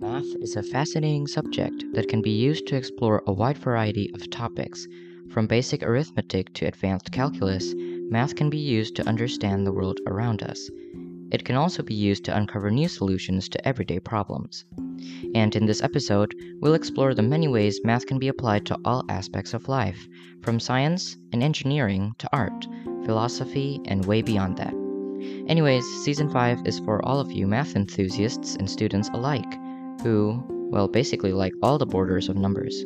Math is a fascinating subject that can be used to explore a wide variety of topics. From basic arithmetic to advanced calculus, math can be used to understand the world around us. It can also be used to uncover new solutions to everyday problems. And in this episode, we'll explore the many ways math can be applied to all aspects of life, from science and engineering to art, philosophy, and way beyond that. Anyways, season 5 is for all of you math enthusiasts and students alike, who, well, basically like all the borders of numbers.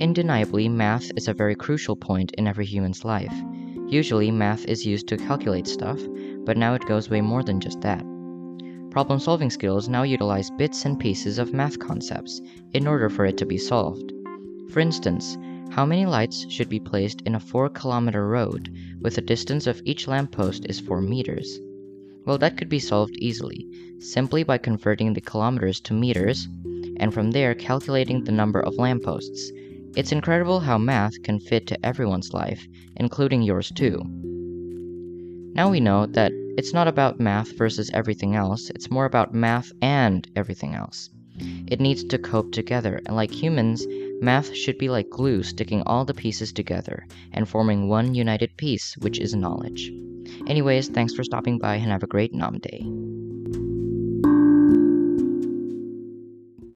Undeniably, math is a very crucial point in every human's life. Usually, math is used to calculate stuff, but now it goes way more than just that. Problem solving skills now utilize bits and pieces of math concepts in order for it to be solved. For instance, how many lights should be placed in a 4 kilometer road with the distance of each lamppost is 4 meters? Well, that could be solved easily, simply by converting the kilometers to meters, and from there calculating the number of lampposts. It's incredible how math can fit to everyone's life, including yours too. Now we know that it's not about math versus everything else, it's more about math and everything else. It needs to cope together, and like humans, math should be like glue sticking all the pieces together and forming one united piece, which is knowledge. Anyways, thanks for stopping by and have a great Nam Day.